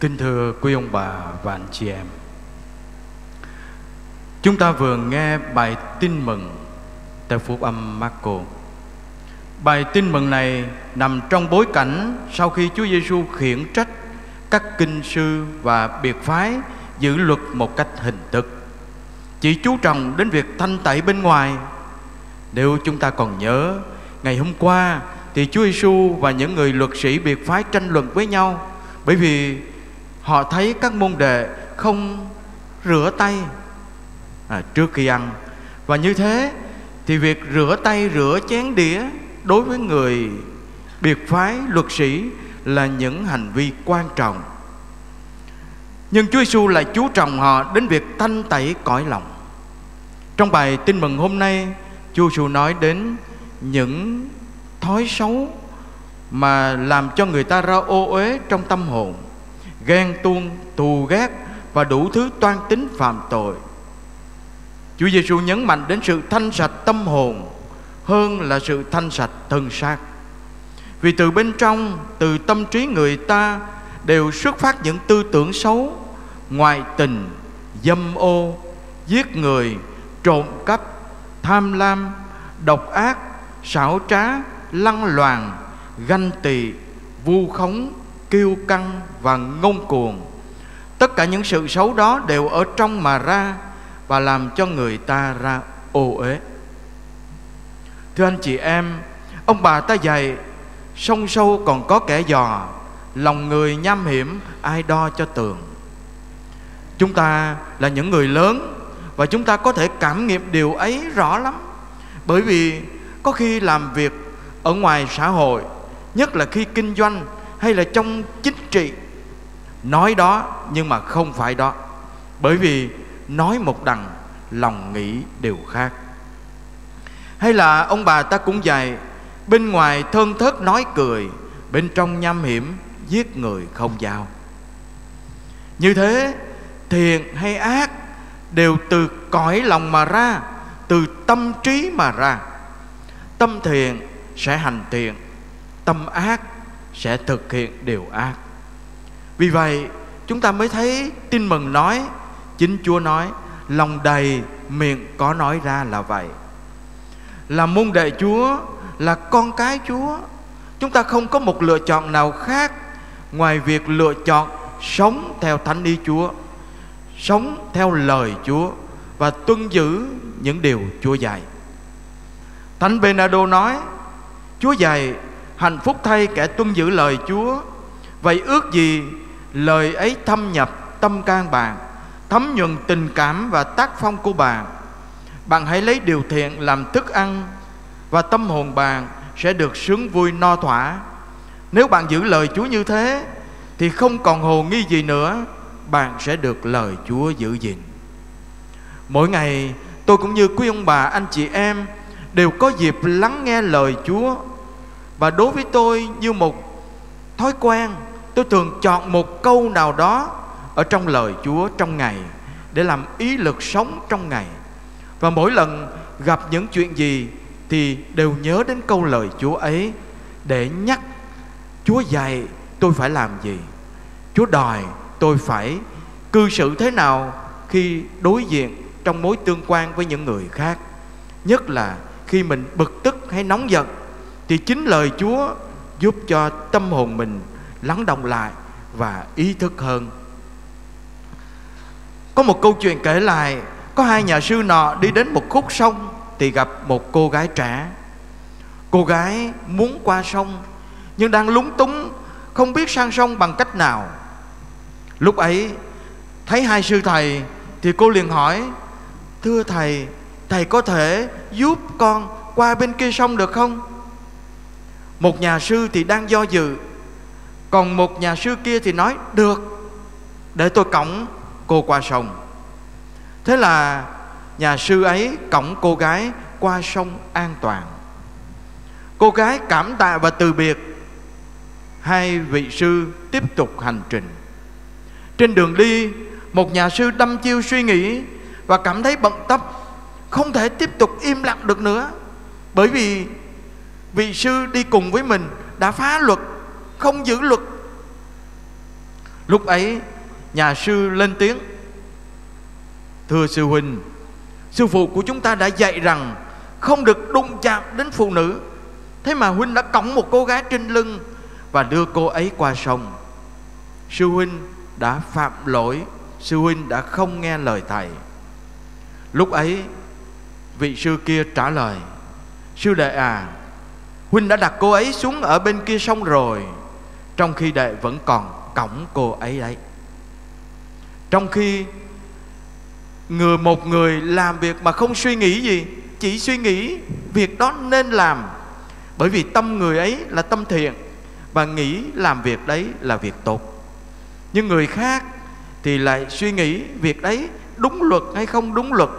Kính thưa quý ông bà và anh chị em. Chúng ta vừa nghe bài tin mừng Theo phúc âm Marco. Bài tin mừng này nằm trong bối cảnh Sau khi Chúa Giêsu khiển trách Các kinh sư và biệt phái Giữ luật một cách hình thức. Chỉ chú trọng đến việc thanh tẩy bên ngoài. Nếu chúng ta còn nhớ, Ngày hôm qua thì Chúa Giêsu và những người luật sĩ biệt phái tranh luận với nhau bởi vì họ thấy các môn đệ không rửa tay. À, trước khi ăn. Và như thế thì việc rửa tay rửa chén đĩa đối với người biệt phái luật sĩ là những hành vi quan trọng. Nhưng Chúa Giêsu lại chú trọng họ đến việc thanh tẩy cõi lòng. Trong bài tin mừng hôm nay Chúa Giêsu nói đến những thói xấu mà làm cho người ta ra ô uế trong tâm hồn ghen tuông, thù ghét và đủ thứ toan tính phạm tội. Chúa Giêsu nhấn mạnh đến sự thanh sạch tâm hồn hơn là sự thanh sạch thân xác. Vì từ bên trong, từ tâm trí người ta đều xuất phát những tư tưởng xấu, ngoại tình, dâm ô, giết người, trộm cắp, tham lam, độc ác, xảo trá, lăng loàn, ganh tị, vu khống kiêu căng và ngông cuồng. Tất cả những sự xấu đó đều ở trong mà ra và làm cho người ta ra ô uế. Thưa anh chị em, ông bà ta dạy, sông sâu còn có kẻ dò, lòng người nham hiểm ai đo cho tường. Chúng ta là những người lớn và chúng ta có thể cảm nghiệm điều ấy rõ lắm. Bởi vì có khi làm việc ở ngoài xã hội, nhất là khi kinh doanh hay là trong chính trị? Nói đó, nhưng mà không phải đó. Bởi vì nói một đằng, lòng nghĩ đều khác. Hay là ông bà ta cũng dạy, bên ngoài thân thớt nói cười, bên trong nham hiểm giết người không giao. Như thế, thiện hay ác đều từ cõi lòng mà ra, từ tâm trí mà ra. Tâm thiện sẽ hành thiện, tâm ác sẽ thực hiện điều ác. Vì vậy, chúng ta mới thấy tin mừng nói, chính chúa nói, lòng đầy miệng có nói ra là vậy. Là môn đệ chúa, là con cái chúa, chúng ta không có một lựa chọn nào khác ngoài việc lựa chọn sống theo thánh ý chúa, sống theo lời chúa và tuân giữ những điều chúa dạy. Thánh benado nói, chúa dạy hạnh phúc thay kẻ tuân giữ lời chúa. Vậy ước gì lời ấy thâm nhập tâm can bạn, thấm nhuận tình cảm và tác phong của bạn. Bạn hãy lấy điều thiện làm thức ăn và tâm hồn bạn sẽ được sướng vui no thỏa. Nếu bạn giữ lời chúa như thế, thì không còn hồ nghi gì nữa, bạn sẽ được lời chúa giữ gìn. Mỗi ngày, tôi cũng như quý ông bà, anh chị em đều có dịp lắng nghe lời chúa và đối với tôi như một thói quen, tôi thường chọn một câu nào đó ở trong lời Chúa trong ngày để làm ý lực sống trong ngày. Và mỗi lần gặp những chuyện gì thì đều nhớ đến câu lời Chúa ấy để nhắc Chúa dạy tôi phải làm gì. Chúa đòi tôi phải cư xử thế nào khi đối diện trong mối tương quan với những người khác. Nhất là khi mình bực tức hay nóng giận thì chính lời Chúa giúp cho tâm hồn mình lắng động lại và ý thức hơn. Có một câu chuyện kể lại, có hai nhà sư nọ đi đến một khúc sông thì gặp một cô gái trẻ. Cô gái muốn qua sông, nhưng đang lúng túng, không biết sang sông bằng cách nào. Lúc ấy, thấy hai sư thầy, thì cô liền hỏi, thưa thầy thầy có thể giúp con qua bên kia sông được không? Một nhà sư thì đang do dự. Còn một nhà sư kia thì nói, được, để tôi cõng cô qua sông. Thế là nhà sư ấy cõng cô gái qua sông an toàn. Cô gái cảm tạ và từ biệt. Hai vị sư tiếp tục hành trình. Trên đường đi, một nhà sư đâm chiêu suy nghĩ và cảm thấy bận tâm, không thể tiếp tục im lặng được nữa, bởi vì vị sư đi cùng với mình đã phá luật, không giữ luật. Lúc ấy, nhà sư lên tiếng, thưa sư huynh, sư phụ của chúng ta đã dạy rằng không được đụng chạm đến phụ nữ. Thế mà huynh đã cõng một cô gái trên lưng và đưa cô ấy qua sông. Sư huynh đã phạm lỗi, sư huynh đã không nghe lời thầy. Lúc ấy, vị sư kia trả lời, sư đệ à huynh đã đặt cô ấy xuống ở bên kia sông rồi, trong khi đệ vẫn còn cổng cô ấy đấy trong khi người một người làm việc mà không suy nghĩ gì, chỉ suy nghĩ việc đó nên làm, bởi vì tâm người ấy là tâm thiện và nghĩ làm việc đấy là việc tốt. Nhưng người khác thì lại suy nghĩ việc đấy đúng luật hay không đúng luật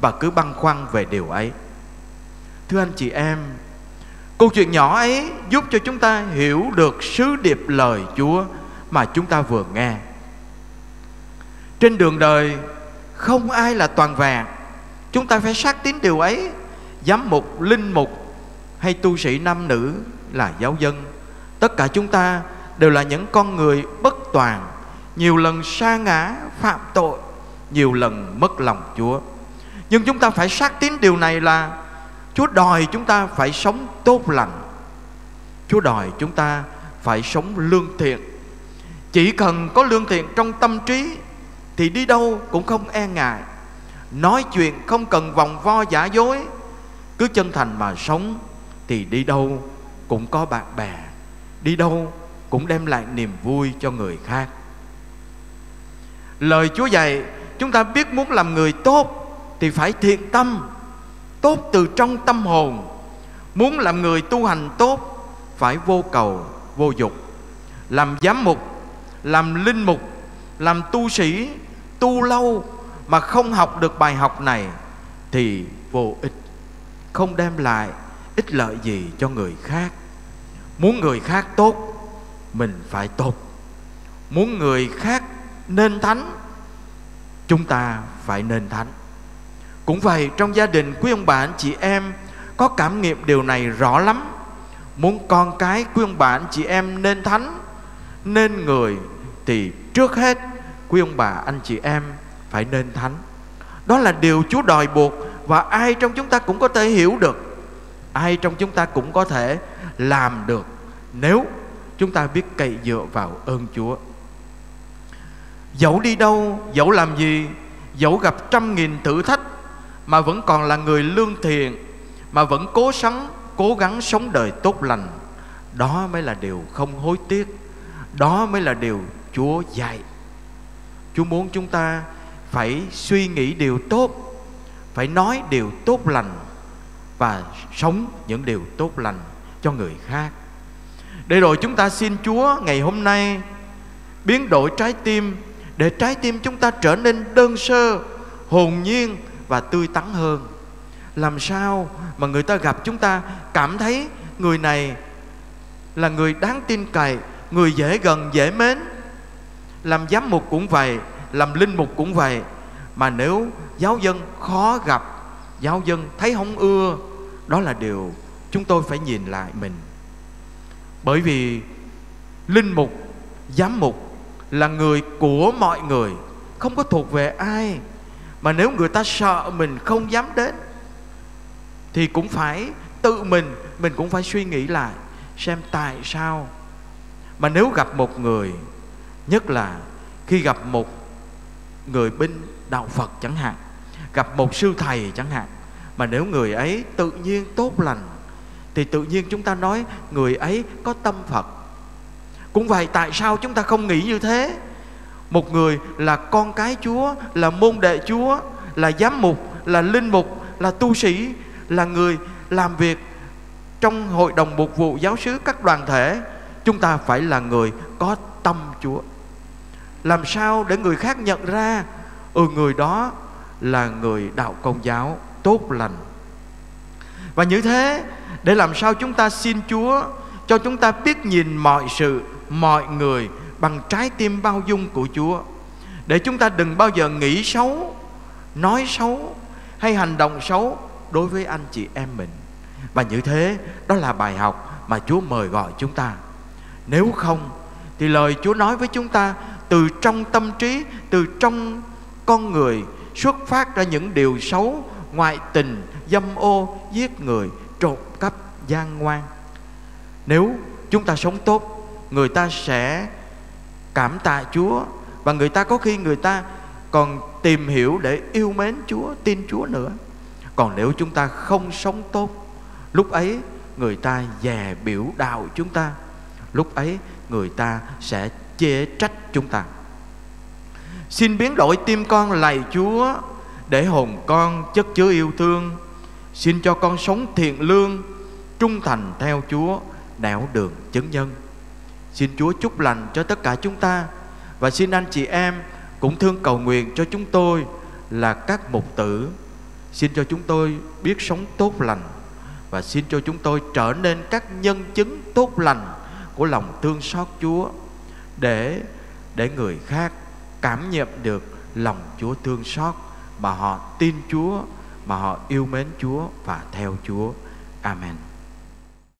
và cứ băn khoăn về điều ấy. Thưa anh chị em câu chuyện nhỏ ấy giúp cho chúng ta hiểu được sứ điệp lời chúa mà chúng ta vừa nghe. Trên đường đời, không ai là toàn vẹn. Chúng ta phải xác tín điều ấy, giám mục, linh mục hay tu sĩ nam nữ là giáo dân. Tất cả chúng ta đều là những con người bất toàn, nhiều lần sa ngã, phạm tội, nhiều lần mất lòng chúa. Nhưng chúng ta phải xác tín điều này là chúa đòi chúng ta phải sống tốt lành. Chúa đòi chúng ta phải sống lương thiện. Chỉ cần có lương thiện trong tâm trí thì đi đâu cũng không e ngại. Nói chuyện không cần vòng vo giả dối, cứ chân thành mà sống thì đi đâu cũng có bạn bè, đi đâu cũng đem lại niềm vui cho người khác. Lời chúa dạy, chúng ta biết muốn làm người tốt thì phải thiện tâm tốt từ trong tâm hồn. Muốn làm người tu hành tốt, phải vô cầu, vô dục. Làm giám mục, làm linh mục, làm tu sĩ, tu lâu mà không học được bài học này thì vô ích. Không đem lại ích lợi gì cho người khác. Muốn người khác tốt, mình phải tốt. Muốn người khác nên thánh, chúng ta phải nên thánh cũng vậy, trong gia đình quý ông bà anh chị em, có cảm nghiệm điều này rõ lắm. Muốn con cái quý ông bà anh chị em nên thánh, nên người, thì trước hết quý ông bà anh chị em phải nên thánh. Đó là điều Chúa đòi buộc và ai trong chúng ta cũng có thể hiểu được. Ai trong chúng ta cũng có thể làm được nếu chúng ta biết cậy dựa vào ơn Chúa. Dẫu đi đâu, dẫu làm gì, dẫu gặp trăm nghìn thử thách mà vẫn còn là người lương thiện, mà vẫn cố sống cố gắng sống đời tốt lành. Đó mới là điều không hối tiếc, đó mới là điều Chúa dạy. Chúa muốn chúng ta phải suy nghĩ điều tốt, phải nói điều tốt lành và sống những điều tốt lành cho người khác. Để rồi chúng ta xin Chúa ngày hôm nay biến đổi trái tim, để trái tim chúng ta trở nên đơn sơ, hồn nhiên và tươi tắn hơn. Làm sao mà người ta gặp chúng ta cảm thấy người này là người đáng tin cậy, người dễ gần, dễ mến? Làm giám mục cũng vậy, làm linh mục cũng vậy. Mà nếu giáo dân khó gặp, giáo dân thấy không ưa, đó là điều chúng tôi phải nhìn lại mình. Bởi vì linh mục, giám mục là người của mọi người, không có thuộc về ai mà nếu người ta sợ mình không dám đến, thì cũng phải tự mình mình cũng phải suy nghĩ lại, xem tại sao. Mà nếu gặp một người, nhất là khi gặp một người binh đạo Phật chẳng hạn, gặp một sư thầy chẳng hạn, mà nếu người ấy tự nhiên tốt lành, thì tự nhiên chúng ta nói người ấy có tâm Phật. Cũng vậy tại sao chúng ta không nghĩ như thế? Một người là con cái Chúa, là môn đệ Chúa, là giám mục, là linh mục, là tu sĩ, là người làm việc trong hội đồng mục vụ giáo sứ các đoàn thể. Chúng ta phải là người có tâm Chúa. Làm sao để người khác nhận ra? Ừ người đó là người đạo công giáo, tốt lành. Và như thế, để làm sao chúng ta xin Chúa, cho chúng ta biết nhìn mọi sự, mọi người bằng trái tim bao dung của Chúa. Để chúng ta đừng bao giờ nghĩ xấu, nói xấu hay hành động xấu đối với anh chị em mình. Và như thế, đó là bài học mà Chúa mời gọi chúng ta. Nếu không, thì lời Chúa nói với chúng ta từ trong tâm trí, từ trong con người xuất phát ra những điều xấu, ngoại tình, dâm ô, giết người, trộm cắp, gian ngoan. Nếu chúng ta sống tốt, người ta sẽ cảm tạ chúa. Và người ta có khi người ta còn tìm hiểu để yêu mến chúa, tin chúa nữa. Còn nếu chúng ta không sống tốt, lúc ấy người ta dè biểu đạo chúng ta. Lúc ấy người ta sẽ chê trách chúng ta. Xin biến đổi tim con lạy chúa để hồn con chất chứa yêu thương. Xin cho con sống thiện lương, trung thành theo chúa, nẻo đường chứng nhân xin chúa chúc lành cho tất cả chúng ta và xin anh chị em cũng thương cầu nguyện cho chúng tôi là các mục tử xin cho chúng tôi biết sống tốt lành và xin cho chúng tôi trở nên các nhân chứng tốt lành của lòng thương xót Chúa để để người khác cảm nhận được lòng Chúa thương xót mà họ tin Chúa, mà họ yêu mến Chúa và theo Chúa. Amen.